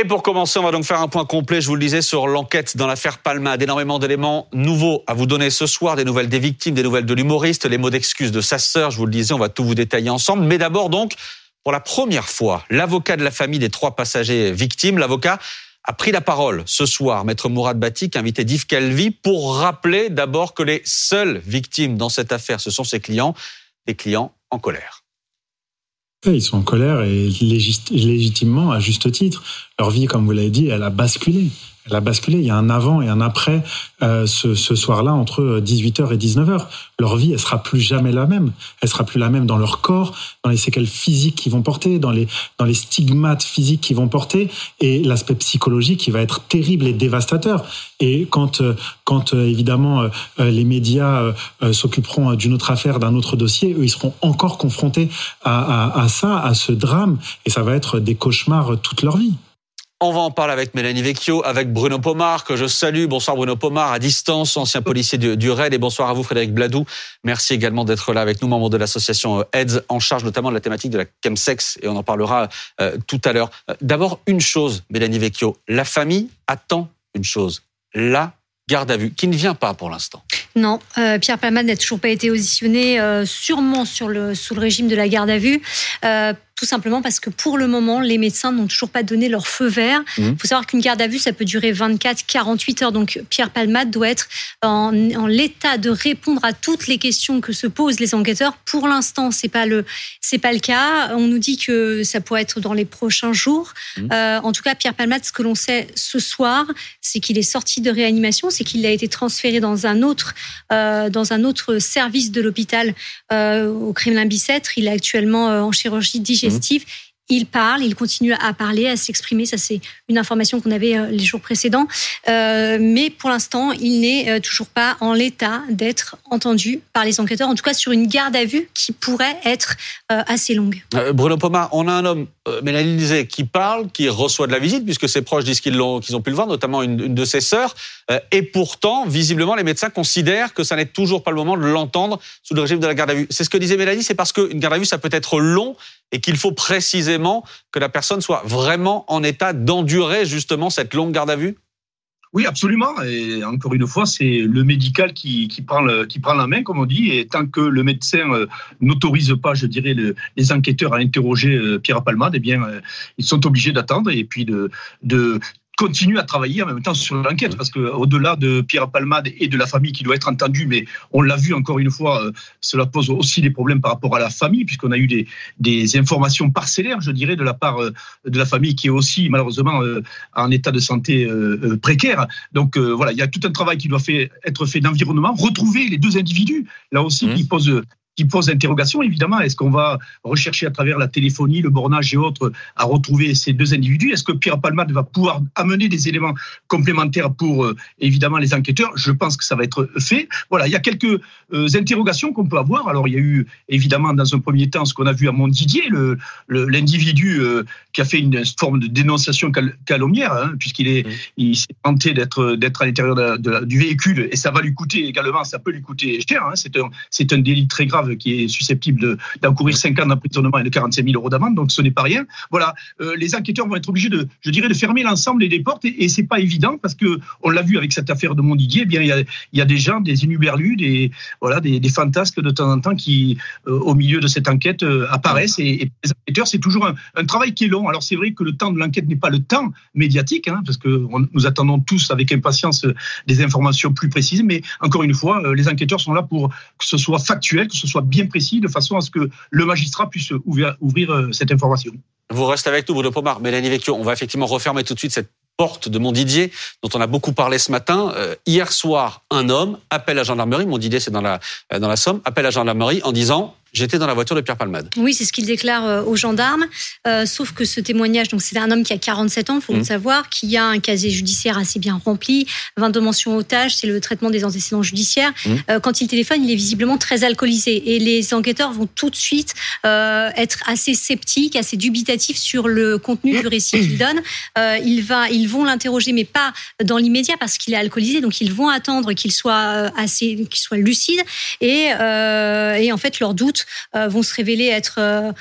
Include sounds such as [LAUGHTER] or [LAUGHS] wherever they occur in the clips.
Et pour commencer, on va donc faire un point complet, je vous le disais, sur l'enquête dans l'affaire Palma. Énormément d'éléments nouveaux à vous donner ce soir, des nouvelles des victimes, des nouvelles de l'humoriste, les mots d'excuse de sa sœur, je vous le disais, on va tout vous détailler ensemble. Mais d'abord donc, pour la première fois, l'avocat de la famille des trois passagers victimes, l'avocat a pris la parole ce soir, maître Mourad Batik, invité d'Yves Calvi, pour rappeler d'abord que les seules victimes dans cette affaire, ce sont ses clients, des clients en colère. Ils sont en colère et légitimement, à juste titre. Leur vie, comme vous l'avez dit, elle a basculé elle a basculé. Il y a un avant et un après euh, ce, soir-là entre 18h et 19h. Leur vie, elle sera plus jamais la même. Elle sera plus la même dans leur corps, dans les séquelles physiques qu'ils vont porter, dans les stigmates physiques qu'ils vont porter et l'aspect psychologique qui va être terrible et dévastateur. Et quand euh, quand euh, évidemment les médias s'occuperont d'une autre affaire, d'un autre dossier, eux ils seront encore confrontés à ça, à ce drame et ça va être des cauchemars toute leur vie. On va en parler avec Mélanie Vecchio, avec Bruno Pomar, que je salue. Bonsoir Bruno Pomar, à distance, ancien policier du, du RAID. Et bonsoir à vous Frédéric Bladou. Merci également d'être là avec nous, membre de l'association AIDS, en charge notamment de la thématique de la chemsex. Et on en parlera euh, tout à l'heure. Euh, d'abord, une chose, Mélanie Vecchio. La famille attend une chose. La garde à vue, qui ne vient pas pour l'instant. Non, euh, Pierre Palmade n'a toujours pas été auditionné, sûrement sur le, sous le régime de la garde à vue tout simplement parce que pour le moment, les médecins n'ont toujours pas donné leur feu vert. Il mmh. faut savoir qu'une garde à vue, ça peut durer 24, 48 heures. Donc Pierre Palmade doit être en, l'état de répondre à toutes les questions que se posent les enquêteurs. Pour l'instant, c'est pas le c'est pas le cas. On nous dit que ça pourrait être dans les prochains jours. Mmh. Euh, en tout cas, Pierre Palmade, ce que l'on sait ce soir, c'est qu'il est sorti de réanimation, c'est qu'il a été transféré dans un autre euh, dans un autre service de l'hôpital euh, au Kremlin-Bicêtre. Il est actuellement en chirurgie digestive il parle, il continue à parler, à s'exprimer. Ça, c'est une information qu'on avait euh, les jours précédents. Euh, mais pour l'instant, il n'est euh, toujours pas en l'état d'être entendu par les enquêteurs, en tout cas sur une garde à vue qui pourrait être assez longue. Bruno Pomar, on a un homme, Mélanie disait, qui parle, qui reçoit de la visite, puisque ses proches disent qu'ils ont, qu'ils ont pu le voir, notamment une, une de ses sœurs. et pourtant, visiblement, les médecins considèrent que ça n'est toujours pas le moment de l'entendre sous le régime de la garde à vue. C'est ce que disait Mélanie, c'est parce qu'une garde à vue, ça peut être long et qu'il faut précisément que la personne soit vraiment en état d'endurer justement cette longue garde à vue? Oui, absolument. Et encore une fois, c'est le médical qui, prend la main, comme on dit. Et tant que le médecin euh, n'autorise pas, je dirais, les enquêteurs à interroger euh, Pierre Palmade, eh bien, euh, ils sont obligés d'attendre et puis de continue à travailler en même temps sur l'enquête, parce que au-delà de Pierre Palmade et de la famille qui doit être entendue, mais on l'a vu encore une fois, euh, cela pose aussi des problèmes par rapport à la famille, puisqu'on a eu des, des informations parcellaires, je dirais, de la part euh, de la famille qui est aussi malheureusement euh, en état de santé précaire. Donc voilà, il y a tout un travail qui doit fait, être fait d'environnement, retrouver les deux individus, là aussi, mmh. qui posent qui pose interrogation, évidemment. Est-ce qu'on va rechercher à travers la téléphonie, le bornage et autres à retrouver ces deux individus? Est-ce que Pierre Palmade va pouvoir amener des éléments complémentaires pour, euh, évidemment, les enquêteurs? Je pense que ça va être fait. Voilà, il y a quelques euh, interrogations qu'on peut avoir. Alors, il y a eu, évidemment, dans un premier temps, ce qu'on a vu à Montdidier, l'individu le, euh, qui a fait une forme de dénonciation calomnière, hein, puisqu'il est, il s'est tenté d'être, d'être à l'intérieur du véhicule, et ça va lui coûter également, ça peut lui coûter cher. Hein. c'est un, c'est un délit très grave qui est susceptible d'encourir 5 ans d'emprisonnement et de 45 000 euros d'amende, donc ce n'est pas rien. Voilà, euh, les enquêteurs vont être obligés de, je dirais, de fermer l'ensemble des portes et, et c'est pas évident parce que on l'a vu avec cette affaire de Montdidier. Eh bien, il y, a, il y a des gens, des inuberlus, des voilà, des, des fantasques de temps en temps qui, euh, au milieu de cette enquête, euh, apparaissent. Et, les enquêteurs, c'est toujours un, un, travail qui est long. Alors c'est vrai que le temps de l'enquête n'est pas le temps médiatique, hein, parce que on, nous attendons tous avec impatience des informations plus précises. Mais encore une fois, les enquêteurs sont là pour que ce soit factuel, que ce soit bien précis de façon à ce que le magistrat puisse ouvrir, euh, cette information. Vous restez avec nous, Bruno Pomar. Mélanie Vecchio, on va effectivement refermer tout de suite cette porte de Montdidier, dont on a beaucoup parlé ce matin. Euh, hier soir, un homme appelle la gendarmerie, Montdidier c'est dans la, euh, dans la Somme, appelle la gendarmerie en disant J'étais dans la voiture de Pierre Palmade. Oui, c'est ce qu'il déclare euh, aux gendarmes. Euh, sauf que ce témoignage, donc c'est un homme qui a 47 ans, il faut le mmh. savoir, qui a un casier judiciaire assez bien rempli, 22 mentions otages, c'est le traitement des antécédents judiciaires. Mmh. Euh, quand il téléphone, il est visiblement très alcoolisé. Et les enquêteurs vont tout de suite euh, être assez sceptiques, assez dubitatifs sur le contenu du récit qu'il [COUGHS] donne. Il va, ils vont l'interroger, mais pas dans l'immédiat parce qu'il est alcoolisé. Donc ils vont attendre qu'il soit assez, qu'il soit lucide. Et, et en fait, leur doute doute vont se révéler être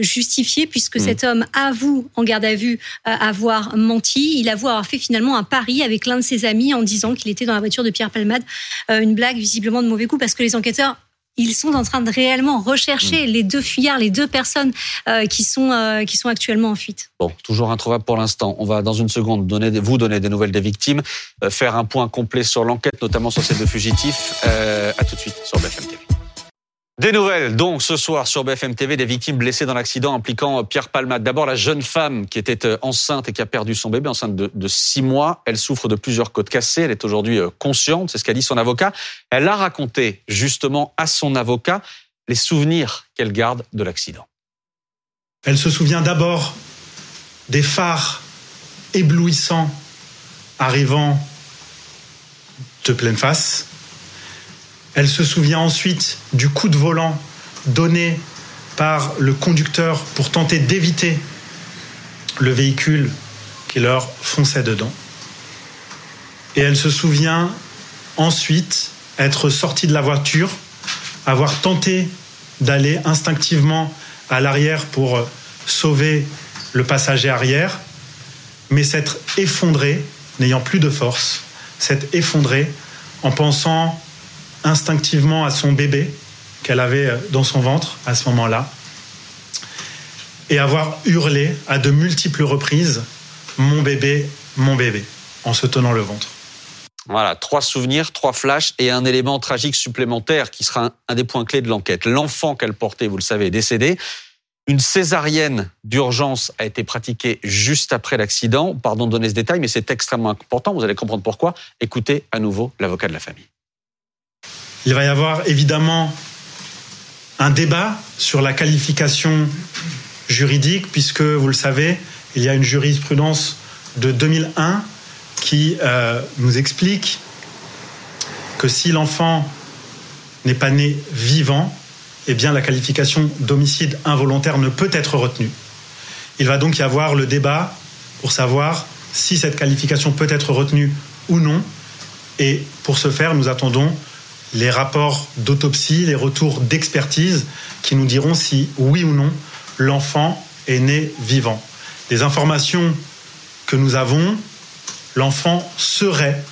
justifiés puisque mmh. cet homme avoue en garde à vue avoir menti. Il avoue avoir fait finalement un pari avec l'un de ses amis en disant qu'il était dans la voiture de Pierre Palmade. une blague visiblement de mauvais goût parce que les enquêteurs ils sont en train de réellement rechercher mm. les deux fuyards, les deux personnes euh, qui, sont, euh, qui sont actuellement en fuite. Bon, toujours introuvable pour l'instant. On va dans une seconde donner, vous donner des nouvelles des victimes, euh, faire un point complet sur l'enquête, notamment sur ces deux fugitifs. à tout de suite sur BFM TV. Des nouvelles, donc, ce soir sur BFM TV, des victimes blessées dans l'accident impliquant Pierre Palmade. D'abord, la jeune femme qui était euh, enceinte et qui a perdu son bébé, enceinte de, six mois. Elle souffre de plusieurs côtes cassées. Elle est aujourd'hui euh, consciente, c'est ce qu'a dit son avocat. Elle a raconté, justement, à son avocat, les souvenirs qu'elle garde de l'accident. Elle se souvient d'abord des phares éblouissants arrivant de pleine face elle se souvient ensuite du coup de volant donné par le conducteur pour tenter d'éviter le véhicule qui leur fonçait dedans. Et elle se souvient ensuite être sortie de la voiture, avoir tenté d'aller instinctivement à l'arrière pour sauver le passager arrière, mais s'être effondrée, n'ayant plus de force, s'être effondrée en pensant instinctivement à son bébé qu'elle avait euh, dans son ventre à ce moment-là et avoir hurlé à de multiples reprises mon bébé, mon bébé, en se tenant le ventre. Voilà, trois souvenirs, trois flashs et un élément tragique supplémentaire qui sera un, des points clés de l'enquête. L'enfant qu'elle portait, vous le savez, est décédé. Une césarienne d'urgence a été pratiquée juste après l'accident. Pardon de donner ce détail, mais c'est extrêmement important. Vous allez comprendre pourquoi. Écoutez à nouveau l'avocat de la famille. Il va y avoir évidemment un débat sur la qualification juridique, puisque vous le savez, il y a une jurisprudence de 2001 qui euh, nous explique que si l'enfant n'est pas né vivant, eh bien la qualification d'homicide involontaire ne peut être retenue. Il va donc y avoir le débat pour savoir si cette qualification peut être retenue ou non. Et pour ce faire, nous attendons les rapports d'autopsie, les retours d'expertise qui nous diront si oui ou non l'enfant est né vivant. Les informations que nous avons, l'enfant serait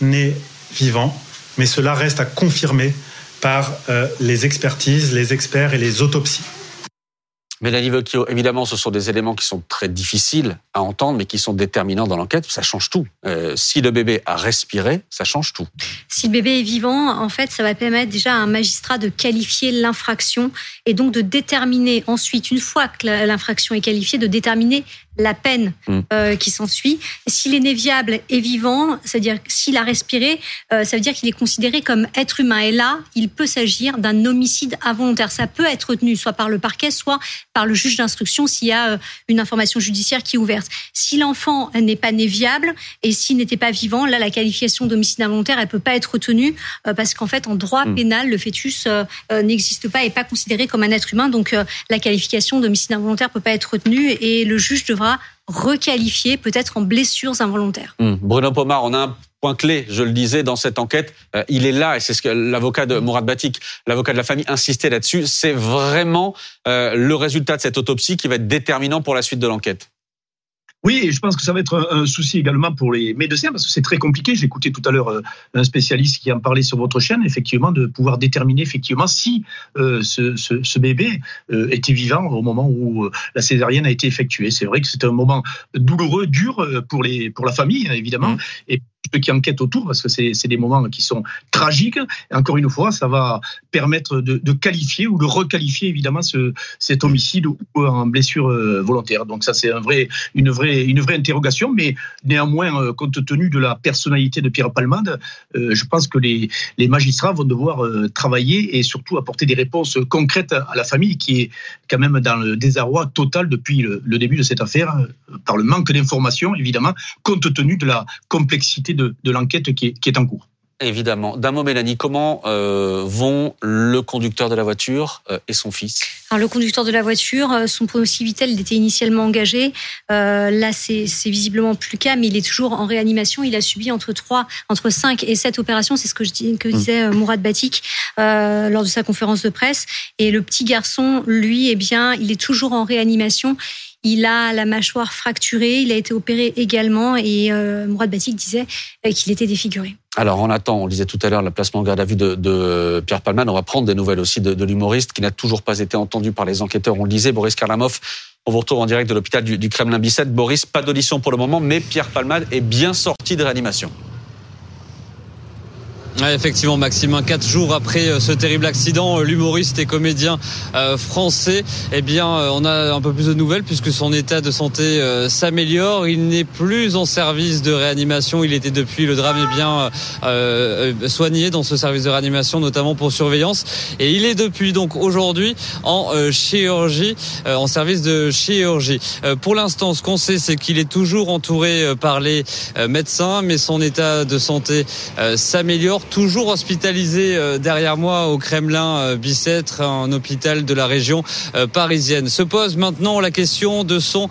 né vivant, mais cela reste à confirmer par euh, les expertises, les experts et les autopsies. Mélanie Vecchio, évidemment, ce sont des éléments qui sont très difficiles à entendre, mais qui sont déterminants dans l'enquête. Ça change tout. Euh, si le bébé a respiré, ça change tout. Si le bébé est vivant, en fait, ça va permettre déjà à un magistrat de qualifier l'infraction et donc de déterminer ensuite, une fois que l'infraction est qualifiée, de déterminer la peine mm. euh, qui s'ensuit. S'il est né viable et vivant, c'est-à-dire s'il a respiré, euh, ça veut dire qu'il est considéré comme être humain. Et là, il peut s'agir d'un homicide involontaire. Ça peut être retenu soit par le parquet, soit par le juge d'instruction s'il y a euh, une information judiciaire qui est ouverte. Si l'enfant n'est pas né viable et s'il n'était pas vivant, là, la qualification d'homicide involontaire, elle peut pas être retenue parce qu'en fait, en droit mm. pénal, le fœtus n'existe pas et n'est pas considéré comme un être humain. Donc, la qualification d'homicide involontaire peut pas être retenue et le juge devra peut-être en blessures involontaires. Hmm. Bruno Pomar, on a un point clé, je le disais, dans cette enquête. Euh, il est là, et c'est ce que l'avocat de Mourad Batik, l'avocat de la famille, insistait là-dessus. C'est vraiment euh, le résultat de cette autopsie qui va être déterminant pour la suite de l'enquête. Oui, et je pense que ça va être un, souci également pour les médecins parce que c'est très compliqué. J'ai écouté tout à l'heure euh, un spécialiste qui en parlait sur votre chaîne, effectivement, de pouvoir déterminer effectivement si euh, ce, ce, ce, bébé euh, était vivant au moment où la césarienne a été effectuée. C'est vrai que c'est un moment douloureux, dur pour les pour la famille évidemment, mmh. et ceux qui enquêtent autour, parce que c'est des moments qui sont tragiques. Encore une fois, ça va permettre de, qualifier ou de requalifier évidemment ce, cet homicide ou en blessure euh, volontaire. Donc ça, c'est une, vraie, une vraie interrogation, mais néanmoins, euh, compte tenu de la personnalité de Pierre Palmade, euh, je pense que les, les magistrats vont devoir travailler et surtout apporter des réponses concrètes à la famille qui est quand même dans le désarroi total depuis le début de cette affaire, par le manque d'informations, évidemment, compte tenu de la complexité de, l'enquête qui, est en cours. évidemment. D'un mot, Mélanie, comment euh, vont le conducteur de la voiture euh, et son fils? Alors, le conducteur de la voiture, euh, son pronostic vital, il était initialement engagé. là, c'est visiblement plus le cas, mais il est toujours en réanimation. Il a subi entre 3, entre 5 et 7 opérations. C'est ce que, je dis, que mmh. disait Mourad Batik lors de sa conférence de presse. Et le petit garçon, lui, eh bien, il est toujours en réanimation. Il a la mâchoire fracturée, il a été opéré également et euh, Mourad Batik disait euh, qu'il était défiguré. Alors on attend, on disait tout à l'heure, le placement en garde à vue de, Pierre Palman. On va prendre des nouvelles aussi de, l'humoriste qui n'a toujours pas été entendu par les enquêteurs. On le disait, Boris Karlamov. On vous retrouve en direct de l'hôpital du, Kremlin Bicêtre. Boris, pas d'audition pour le moment, mais Pierre Palman est bien sorti de réanimation effectivement, Maximin, quatre jours après euh, ce terrible accident, euh, l'humoriste et comédien euh, français, eh bien, on a un peu plus de nouvelles puisque son état de santé s'améliore. Il n'est plus en service de réanimation. Il était depuis le drame eh bien soigné dans ce service de réanimation, notamment pour surveillance. Et il est depuis donc aujourd'hui en chirurgie, en service de chirurgie. Pour l'instant, ce qu'on sait, c'est qu'il est toujours entouré par les médecins, mais son état de santé s'améliore toujours hospitalisé euh, derrière moi au Kremlin euh, Bicêtre, un hôpital de la région euh, parisienne. Se pose maintenant la question de son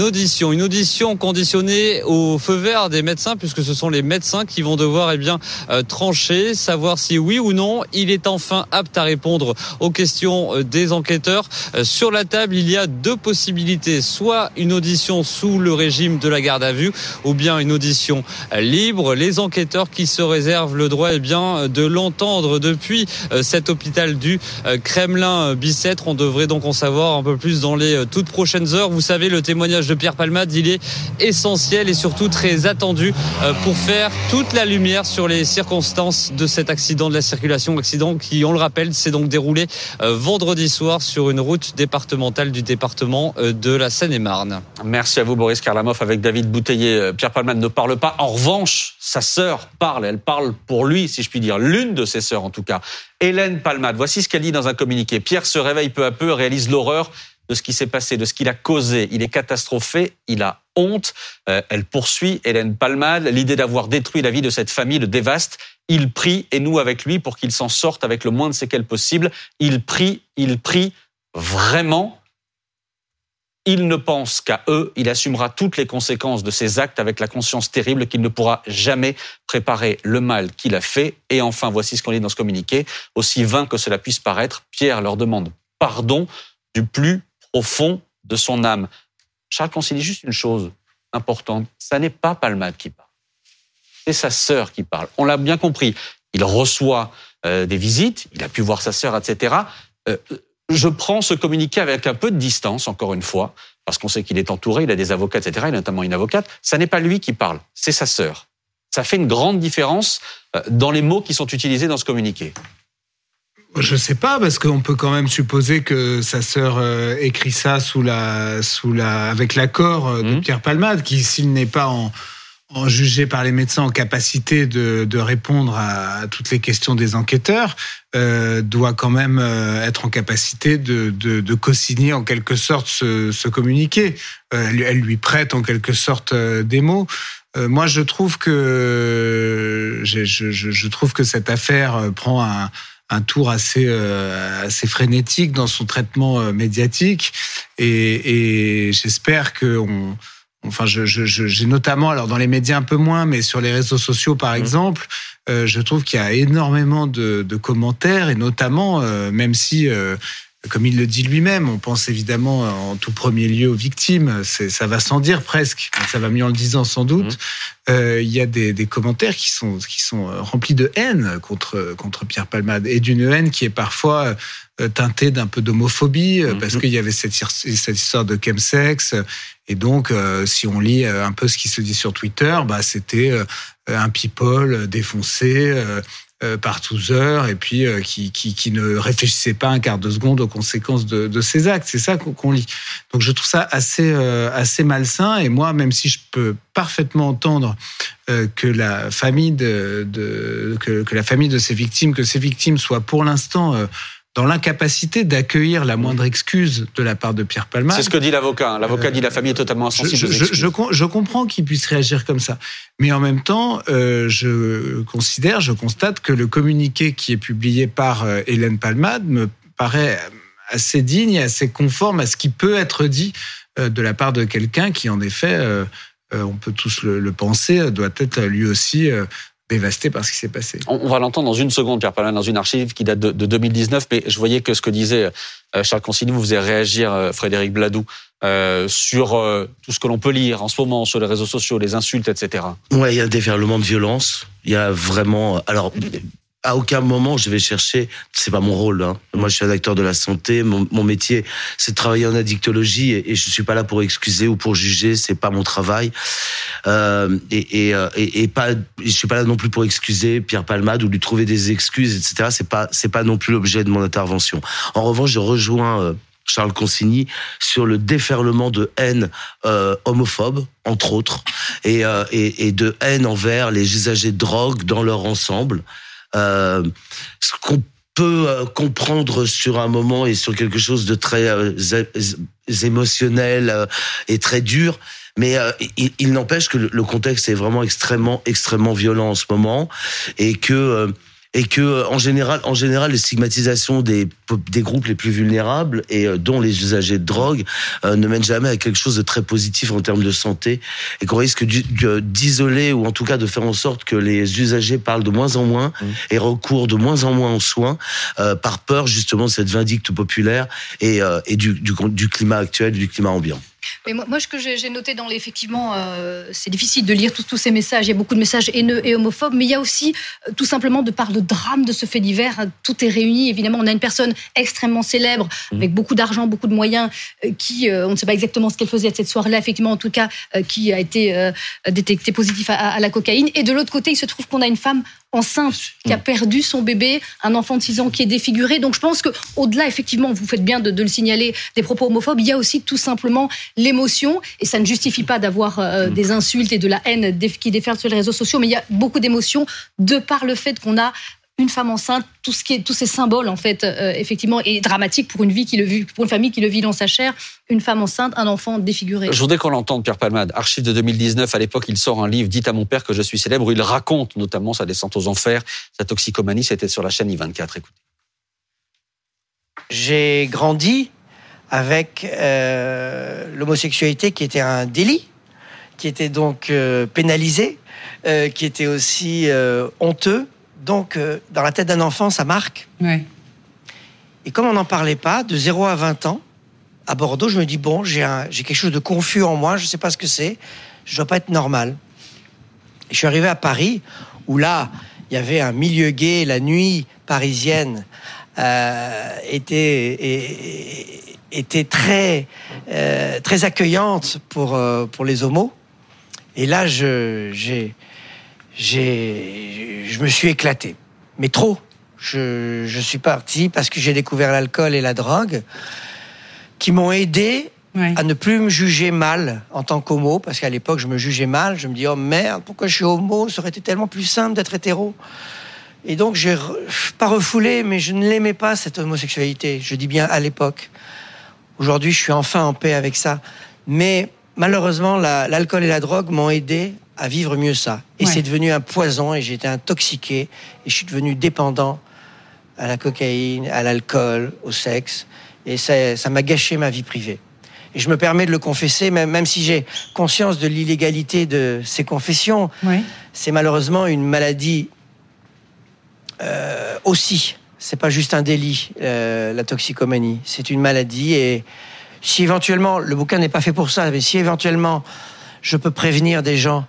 audition, une audition conditionnée au feu vert des médecins, puisque ce sont les médecins qui vont devoir eh bien trancher, savoir si oui ou non il est enfin apte à répondre aux questions des enquêteurs. Sur la table, il y a deux possibilités soit une audition sous le régime de la garde à vue, ou bien une audition libre. Les enquêteurs qui se réservent le droit eh bien de l'entendre depuis euh, cet hôpital du euh, Kremlin Bicêtre. On devrait donc en savoir un peu plus dans les euh, toutes prochaines heures. Vous savez, le témoignage de Pierre Palmade, il est essentiel et surtout très attendu pour faire toute la lumière sur les circonstances de cet accident de la circulation. Accident qui, on le rappelle, s'est donc déroulé vendredi soir sur une route départementale du département de la Seine-et-Marne. Merci à vous, Boris Karlamov. Avec David Bouteiller, Pierre Palmade ne parle pas. En revanche, sa sœur parle. Elle parle pour lui si je puis dire, l'une de ses sœurs en tout cas, Hélène Palmade. Voici ce qu'elle dit dans un communiqué. Pierre se réveille peu à peu, réalise l'horreur de ce qui s'est passé, de ce qu'il a causé. Il est catastrophé, il a honte. Euh, elle poursuit Hélène Palmade. L'idée d'avoir détruit la vie de cette famille le dévaste. Il prie, et nous avec lui, pour qu'il s'en sorte avec le moins de séquelles possible. Il prie, il prie vraiment il ne pense qu'à eux, il assumera toutes les conséquences de ses actes avec la conscience terrible qu'il ne pourra jamais préparer le mal qu'il a fait. Et enfin, voici ce qu'on dit dans ce communiqué, aussi vain que cela puisse paraître, Pierre leur demande pardon du plus profond de son âme. Charles dit juste une chose importante, ça n'est pas Palmade qui parle, c'est sa sœur qui parle. On l'a bien compris, il reçoit euh, des visites, il a pu voir sa sœur, etc je prends ce communiqué avec un peu de distance, encore une fois, parce qu'on sait qu'il est entouré, il a des avocats, etc., il a notamment une avocate. Ça n'est pas lui qui parle, c'est sa sœur. Ça fait une grande différence euh, dans les mots qui sont utilisés dans ce communiqué. Je ne sais pas parce qu'on peut quand même supposer que sa sœur euh, écrit ça sous la, sous la, avec l'accord euh, de mmh. Pierre Palmade, qui s'il n'est pas en, en jugé par les médecins en capacité de, de répondre à, toutes les questions des enquêteurs, euh, doit quand même euh, être en capacité de, de, de co-signer en quelque sorte ce, ce communiqué. Euh, elle, lui prête en quelque sorte euh, des mots. Euh, moi, je trouve que je, je, je, trouve que cette affaire prend un, un tour assez assez frénétique dans son traitement médiatique et, et j'espère que on Enfin, j'ai je, notamment, alors dans les médias un peu moins, mais sur les réseaux sociaux par mmh. exemple, euh, je trouve qu'il y a énormément de, de commentaires et notamment, euh, même si, euh, comme il le dit lui-même, on pense évidemment en tout premier lieu aux victimes. Ça va sans dire presque. Ça va mieux en le disant sans doute. Mmh. il y a des, des, commentaires qui sont qui sont remplis de haine contre contre Pierre Palmade et d'une haine qui est parfois teintée d'un peu d'homophobie mmh. parce qu'il y avait cette, cette histoire de chemsex et donc, euh, si on lit euh, un peu ce qui se dit sur Twitter, bah, c'était euh, un people défoncé par tous heures et puis qui, qui, qui, ne réfléchissait pas un quart de seconde aux conséquences de, de ses actes. C'est ça qu'on lit. Donc, je trouve ça assez, assez malsain. Et moi, même si je peux parfaitement entendre que la famille de, de que, que, la famille de ces victimes, que ces victimes soient pour l'instant dans l'incapacité d'accueillir la moindre excuse de la part de Pierre Palmade. C'est ce que dit l'avocat. L'avocat dit la famille est totalement insensible. Je, je, je, comprends qu'il puisse réagir comme ça. Mais en même temps, euh, je considère, je constate que le communiqué qui est publié par euh, Hélène Palmade me paraît assez digne et assez conforme à ce qui peut être dit euh, de la part de quelqu'un qui, en effet, euh, euh, on peut tous le, penser, doit être lui aussi dévasté par ce qui s'est passé. On, va l'entendre dans une seconde, Pierre Palin, dans une archive qui date de, 2019, mais je voyais que ce que disait Charles Consigny vous faisait réagir Frédéric Bladou sur tout ce que l'on peut lire en ce moment sur les réseaux sociaux, les insultes, etc. Ouais, il y a un déferlement de violence. Il y a vraiment. Alors, à aucun moment je vais chercher, c'est pas mon rôle. Hein. Moi, je suis un acteur de la santé. Mon, métier, c'est de travailler en addictologie et, et, je suis pas là pour excuser ou pour juger. C'est pas mon travail. Euh, et, et, euh, et, pas, je suis pas là non plus pour excuser Pierre Palmade ou lui trouver des excuses, etc. C'est pas, c'est pas non plus l'objet de mon intervention. En revanche, je rejoins. Euh, Charles Consigny sur le déferlement de haine euh, homophobe, entre autres, et, euh, et, de haine envers les usagers de drogue dans leur ensemble. Euh, ce qu'on peut euh, comprendre sur un moment et sur quelque chose de très euh, émotionnel et très dur. Mais il, n'empêche que le contexte est vraiment extrêmement, extrêmement violent en ce moment et que et que en général, en général, les stigmatisations des, des groupes les plus vulnérables et euh, dont les usagers de drogue euh, ne mènent jamais à quelque chose de très positif en termes de santé et qu'on risque d'isoler ou en tout cas de faire en sorte que les usagers parlent de moins en moins mmh. et recourent de moins en moins aux soins euh, par peur justement de cette vindicte populaire et, et du, du, du climat actuel, du climat ambiant. Mais moi, ce que j'ai noté dans effectivement, euh, c'est difficile de lire tous, tous, ces messages. Il y a beaucoup de messages haineux et homophobes, mais il y a aussi euh, tout simplement de par le drame de ce fait divers. Hein, tout est réuni. Évidemment, on a une personne extrêmement célèbre, mmh. avec beaucoup d'argent, beaucoup de moyens, euh, qui, on ne sait pas exactement ce qu'elle faisait cette soirée-là, effectivement, en tout cas, qui a été détectée positive à, à, la cocaïne. Et de l'autre côté, il se trouve qu'on a une femme enceinte qui a mm. perdu son bébé, un enfant de 6 ans qui est défiguré. Donc je pense que au-delà, effectivement, vous faites bien de, le signaler, des propos homophobes, il y a aussi tout simplement l'émotion, et ça ne justifie pas d'avoir euh, mm. des insultes et de la haine qui déferlent sur les réseaux sociaux, mais il y a beaucoup d'émotions de par le fait qu'on a une femme enceinte, tout ce qui est, tous ces symboles en fait, euh, effectivement, est dramatique pour une vie qui le vit, pour une famille qui le vit dans sa chair. Une femme enceinte, un enfant défiguré. Je voudrais qu'on l'entende, Pierre Palmade. Archive de 2019, à l'époque, il sort un livre, Dites à mon père que je suis célèbre, où il raconte notamment sa descente aux enfers, sa toxicomanie. C'était sur la chaîne I24. Écoutez. J'ai grandi avec euh, l'homosexualité qui était un délit, qui était donc euh, pénalisé, qui était aussi honteux donc, euh, dans la tête d'un enfant, ça marque. Et comme on n'en parlait pas, de 0 à 20 ans, à Bordeaux, je me dis, bon, j'ai quelque chose de confus en moi, je ne sais pas ce que c'est, je ne dois pas être normal. Et je suis arrivé à Paris, où là, il y avait un milieu gay, la nuit parisienne euh, était, était très, euh, très accueillante pour, pour les homos. Et là, j'ai j'ai, je me suis éclaté, mais trop. Je, je suis parti parce que j'ai découvert l'alcool et la drogue, qui m'ont aidé à ne plus me juger mal en tant qu'homo, parce qu'à l'époque je me jugeais mal. Je me dis oh merde, pourquoi je suis homo? Ça aurait été tellement plus simple d'être hétéro. Et donc j'ai pas refoulé, mais je ne l'aimais pas cette homosexualité. Je dis bien à l'époque. Aujourd'hui, je suis enfin en paix avec ça. Mais malheureusement, l'alcool et la drogue m'ont aidé à vivre mieux ça. Et c'est devenu un poison et j'ai été intoxiqué et je suis devenu dépendant à la cocaïne, à l'alcool, au sexe. Et ça m'a gâché ma vie privée. Et je me permets de le confesser, même, même si j'ai conscience de l'illégalité de ces confessions. C'est malheureusement une maladie euh, aussi. C'est pas juste un délit, euh, la toxicomanie. C'est une maladie et si éventuellement, le bouquin n'est pas fait pour ça, mais si éventuellement je peux prévenir des gens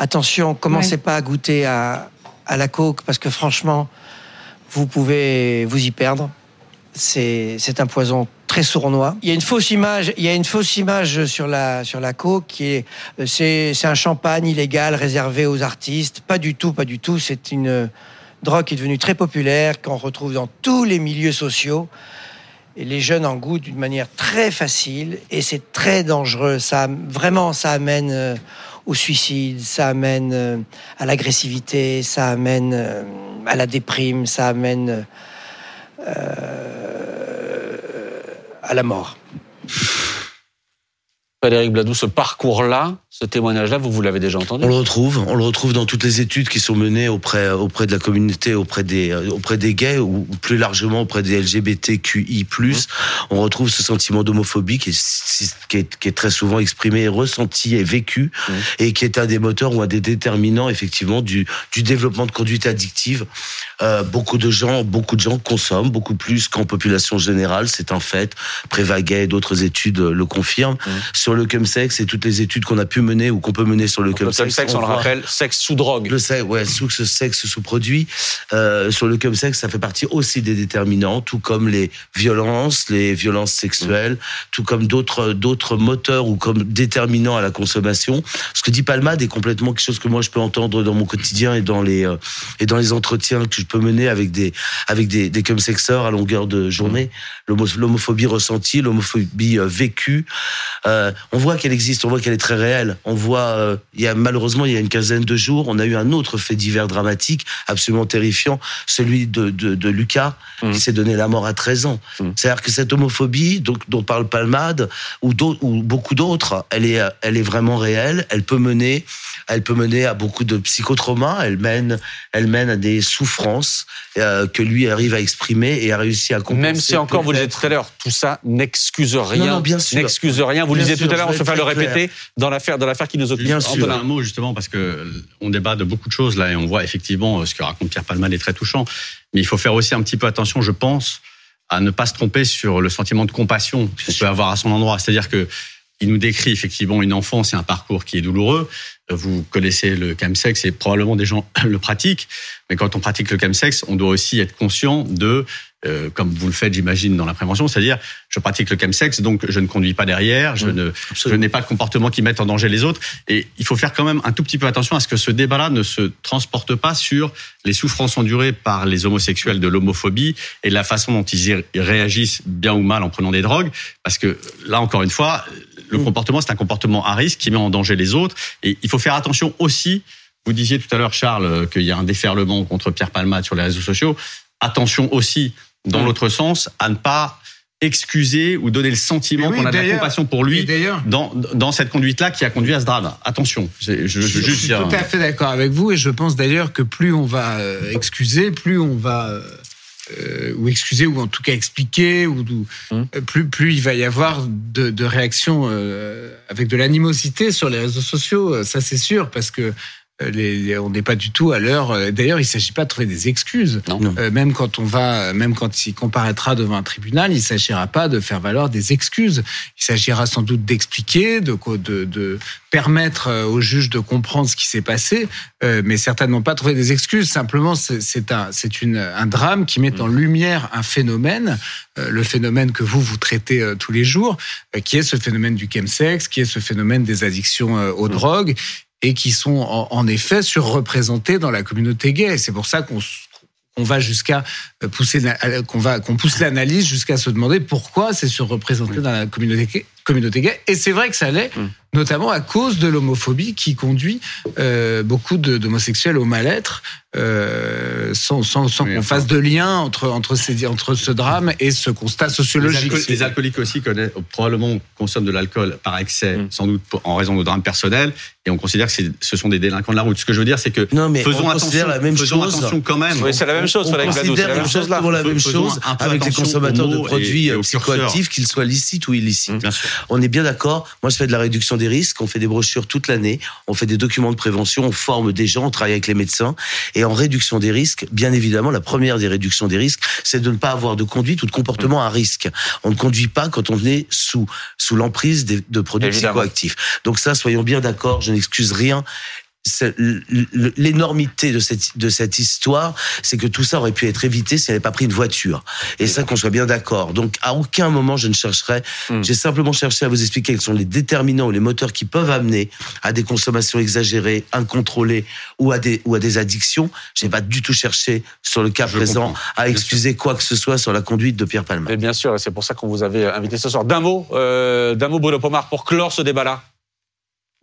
attention, commencez pas à goûter à, la coke parce que franchement, vous pouvez vous y perdre. C'est un poison très sournois. Il y a une fausse image, il y a une fausse image sur la sur la coke qui est c'est un champagne illégal réservé aux artistes. Pas du tout, pas du tout. C'est une drogue qui est devenue très populaire qu'on retrouve dans tous les milieux sociaux. Et les jeunes en goûtent d'une manière très facile et c'est très dangereux. Ça vraiment ça amène euh, au suicide, ça amène euh, à l'agressivité, ça amène euh, à la déprime, ça amène euh, à la mort. Frédéric Bladou, ce parcours-là, ce témoignage-là, vous, vous l'avez déjà entendu On le retrouve, on le retrouve dans toutes les études qui sont menées auprès auprès de la communauté, auprès des euh, auprès des gays ou plus largement auprès des LGBTQI+. Mmh. On retrouve ce sentiment d'homophobie qui est, qui est, qui est très souvent exprimé, ressenti et vécu, mmh. et qui est un des moteurs ou un des déterminants effectivement du du développement de conduite addictive. Euh, beaucoup de gens, beaucoup de gens consomment beaucoup plus qu'en population générale, c'est un fait. Prévaguet et d'autres études le confirment. Mmh sur le chemsex et toutes les études qu'on a pu mener ou qu'on peut mener sur le. Le chemsex, on, on le rappelle, sexe sous drogue. Le sexe, ouais, sous ce sexe sous produit. Euh, sur le chemsex, ça fait partie aussi des déterminants, tout comme les violences, les violences sexuelles, mmh. tout comme d'autres d'autres moteurs ou comme déterminants à la consommation. Ce que dit Palmade est complètement quelque chose que moi je peux entendre dans mon quotidien et dans les euh, et dans les entretiens que je peux mener avec des avec des des chemsexeurs à longueur de journée. Mmh. L'homophobie ressentie, l'homophobie euh, vécue. Euh, on voit qu'elle existe, on voit qu'elle est très réelle. On voit, euh, il y a malheureusement il y a une quinzaine de jours, on a eu un autre fait divers dramatique, absolument terrifiant, celui de, de, de Lucas mmh. qui s'est donné la mort à 13 ans. Mmh. C'est-à-dire que cette homophobie, donc, dont parle Palmade ou, ou beaucoup d'autres, elle est, elle est vraiment réelle. Elle peut mener, elle peut mener à beaucoup de psychotraumas. Elle mène, elle mène à des souffrances euh, que lui arrive à exprimer et a réussi à comprendre. Même si encore, vous le disiez tout à l'heure, tout ça n'excuse rien. Non, non, bien sûr. N'excuse rien. Vous le disiez tout à l'heure, on se fait le répéter dans l'affaire, dans l'affaire qui nous occupe. Bien sûr. Un mot justement parce que on débat de beaucoup de choses là et on voit effectivement ce que raconte Pierre Palman est très touchant. Mais il faut faire aussi un petit peu attention, je pense, à ne pas se tromper sur le sentiment de compassion qu'on peut avoir à son endroit. C'est-à-dire que il nous décrit effectivement une enfance et un parcours qui est douloureux. Vous connaissez le chemsex et probablement des gens [LAUGHS] le pratiquent. Mais quand on pratique le chemsex, on doit aussi être conscient de euh, comme vous le faites, j'imagine, dans la prévention, c'est-à-dire je pratique le chemsex, donc je ne conduis pas derrière, je ne, je n'ai pas de comportement qui mette en danger les autres. Et il faut faire quand même un tout petit peu attention à ce que ce débat-là ne se transporte pas sur les souffrances endurées par les homosexuels de l'homophobie et la façon dont ils réagissent bien ou mal en prenant des drogues, parce que là encore une fois, le mm. comportement c'est un comportement à risque qui met en danger les autres. Et il faut faire attention aussi. Vous disiez tout à l'heure, Charles, qu'il y a un déferlement contre Pierre Palmade sur les réseaux sociaux. Attention aussi dans mmh. l'autre sens, à ne pas excuser ou donner le sentiment qu'on a de la compassion pour lui dans, dans cette conduite-là qui a conduit à ce drame. Attention, je, je, je, je suis tout à fait d'accord avec vous et je pense d'ailleurs que plus on va euh, excuser, plus on va euh, ou excuser ou en tout cas expliquer ou, mmh. plus plus il va y avoir de, de réactions euh, avec de l'animosité sur les réseaux sociaux, ça c'est sûr parce que les, on n'est pas du tout à l'heure. Euh, d'ailleurs, il ne s'agit pas de trouver des excuses. Non. Euh, même quand on va, même quand il comparaîtra devant un tribunal, il ne s'agira pas de faire valoir des excuses. Il s'agira sans doute d'expliquer, de, de, de, permettre euh, au juge de comprendre ce qui s'est passé, euh, mais certainement pas trouver des excuses. Simplement, c'est un, c'est une, un drame qui met en mm. lumière un phénomène, le phénomène que vous vous traitez tous les jours, qui est ce phénomène du chemsex, qui est ce phénomène des addictions aux mm. drogues et qui sont en, effet surreprésentés dans la communauté gay. C'est pour ça qu'on va jusqu'à pousser qu'on va qu'on pousse l'analyse jusqu'à se demander pourquoi c'est surreprésenté dans la communauté communauté gay. Et c'est vrai que ça l'est, hum. Notamment à cause de l'homophobie qui conduit euh, beaucoup d'homosexuels au mal-être, euh, sans, sans, sans qu'on fasse de lien entre, entre, ces, entre ce drame et ce constat sociologique. Les, alcooliques aussi connaissent, probablement consomment de l'alcool par excès, hum. sans doute en raison de drames personnels, et on considère que ce sont des délinquants de la route. Ce que je veux dire, c'est que non, mais faisons, on attention, la même faisons chose. attention quand même. Oui, c'est la même chose. On, on considère la même chose, la même chose avec les consommateurs de produits psychoactifs, qu'ils soient licites ou illicites. On est bien d'accord. Moi, je fais de la réduction des risques. On fait des brochures toute l'année. On fait des documents de prévention. On forme des gens. On travaille avec les médecins. Et en réduction des risques, bien évidemment, la première des réductions des risques, c'est de ne pas avoir de conduite ou de comportement à risque. On ne conduit pas quand on est sous sous l'emprise de produits psychoactifs. Donc ça, soyons bien d'accord. Je n'excuse rien l'énormité de cette, de cette histoire, c'est que tout ça aurait pu être évité si elle n'avait pas pris une voiture. Et ça, qu'on soit bien d'accord. Donc, à aucun moment, je ne chercherai. Hmm. J'ai simplement cherché à vous expliquer quels sont les déterminants ou les moteurs qui peuvent amener à des consommations exagérées, incontrôlées ou à des, ou à des addictions. Je n'ai pas du tout cherché, sur le cas présent, à excuser quoi que ce soit sur la conduite de Pierre Palma. Et bien sûr, c'est pour ça qu'on vous avait invité ce soir. D'un mot, euh, d'un mot, Bruno Pomar, pour clore ce débat-là.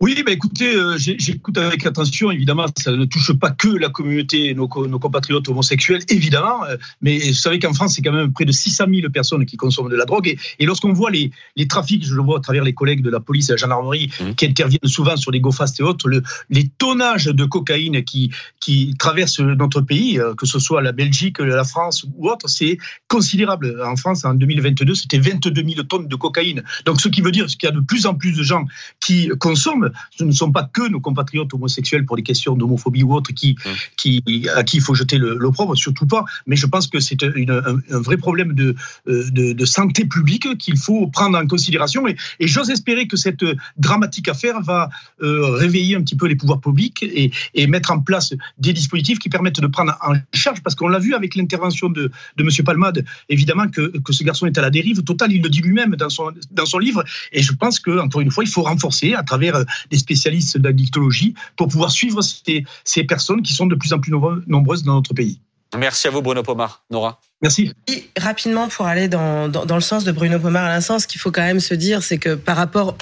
Oui, bah écoutez, euh, j'écoute avec attention. Évidemment, ça ne touche pas que la communauté, nos, nos compatriotes homosexuels, évidemment. Euh, mais vous savez qu'en France, c'est quand même près de 600 000 personnes qui consomment de la drogue. Et, et lorsqu'on voit les, les, trafics, je le vois à travers les collègues de la police et de la gendarmerie mmh. qui interviennent souvent sur les go-fast et autres, le, les tonnages de cocaïne qui, qui traversent notre pays, euh, que ce soit la Belgique, la France ou autre, c'est considérable. En France, en 2022, c'était 22 000 tonnes de cocaïne. Donc, ce qui veut dire qu'il y a de plus en plus de gens qui consomment ce ne sont pas que nos compatriotes homosexuels pour des questions d'homophobie ou autres qui, mmh. qui, à qui il faut jeter l'opprobre, surtout pas. Mais je pense que c'est un, un, vrai problème de, de, de santé publique qu'il faut prendre en considération. Et, et j'ose espérer que cette dramatique affaire va euh, réveiller un petit peu les pouvoirs publics et, et, mettre en place des dispositifs qui permettent de prendre en charge, parce qu'on l'a vu avec l'intervention de, de M. Palmade, évidemment que, que ce garçon est à la dérive totale, il le dit lui-même dans son, dans son livre. Et je pense que, encore une fois, il faut renforcer à travers des spécialistes d'addictologie pour pouvoir suivre ces, ces personnes qui sont de plus en plus nombreuses dans notre pays. Merci à vous, Bruno Pomar. Nora Merci. Et rapidement, pour aller dans, dans, dans, le sens de Bruno Pomar à l'instant, ce qu'il faut quand même se dire, c'est que par rapport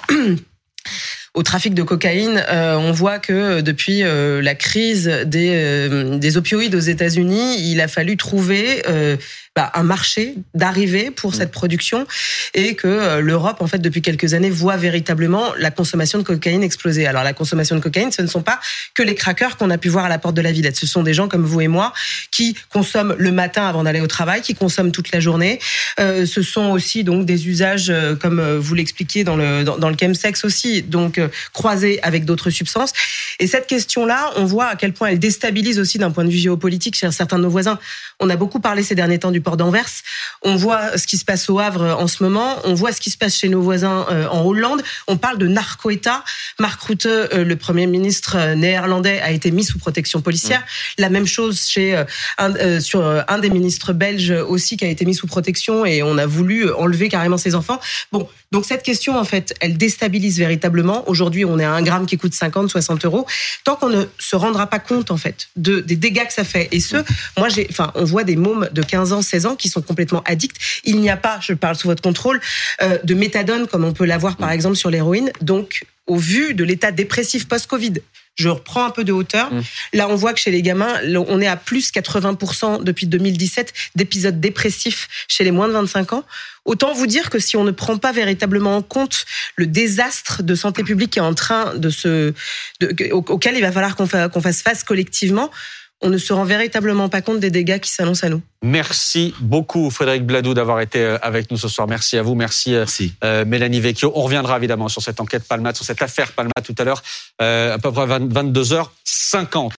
au trafic de cocaïne, euh, on voit que depuis euh, la crise des, euh, des opioïdes aux États-Unis, il a fallu trouver bah, un marché d'arrivée pour cette production et que euh, l'Europe, en fait, depuis quelques années, voit véritablement la consommation de cocaïne exploser. Alors, la consommation de cocaïne, ce ne sont pas que les craqueurs qu'on a pu voir à la porte de la Villette. Ce sont des gens comme vous et moi qui consomment le matin avant d'aller au travail, qui consomment toute la journée. Euh, ce sont aussi donc des usages, euh, comme euh, vous l'expliquiez dans le dans, dans le chemsex aussi, donc croisés avec d'autres substances. Et cette question-là, on voit à quel point elle déstabilise aussi d'un point de vue géopolitique chez certains de nos voisins. On a beaucoup parlé ces derniers temps du port d'Anvers. On voit ce qui se passe au Havre en ce moment. On voit ce qui se passe chez nos voisins euh, en Hollande. On parle de narco-État. Mark Rutte, euh, le Premier ministre euh, néerlandais, a été mis sous protection policière. La même chose chez un, sur un des ministres belges aussi qui a été mis sous protection et on a voulu enlever carrément ses enfants. Bon, donc cette question, en fait, elle déstabilise véritablement. Aujourd'hui, on est à un gramme qui coûte 50, 60 euros. Tant qu'on ne se rendra pas compte, en fait, de, des dégâts que ça fait. Et ce, moi, j'ai, enfin, on voit des mômes de 15 ans, 16 ans qui sont complètement addicts. Il n'y a pas, je parle sous votre contrôle, euh, de méthadone comme on peut l'avoir, par exemple, sur l'héroïne. Donc, au vu de l'état dépressif post-Covid, je reprends un peu de hauteur. Mmh. Là, on voit que chez les gamins, on est à plus 80% depuis 2017 d'épisodes dépressifs chez les moins de 25 ans. Autant vous dire que si on ne prend pas véritablement en compte le désastre de santé publique qui est en train de se, de, auquel il va falloir qu'on fasse face collectivement, on ne se rend véritablement pas compte des dégâts qui s'annoncent à nous. Merci beaucoup Frédéric Bladou d'avoir été euh, avec nous ce soir. Merci à vous, merci, euh, merci. Euh, Mélanie Vecchio. On reviendra évidemment sur cette enquête Palmade, sur cette affaire Palmade tout à l'heure, à peu près 22h50.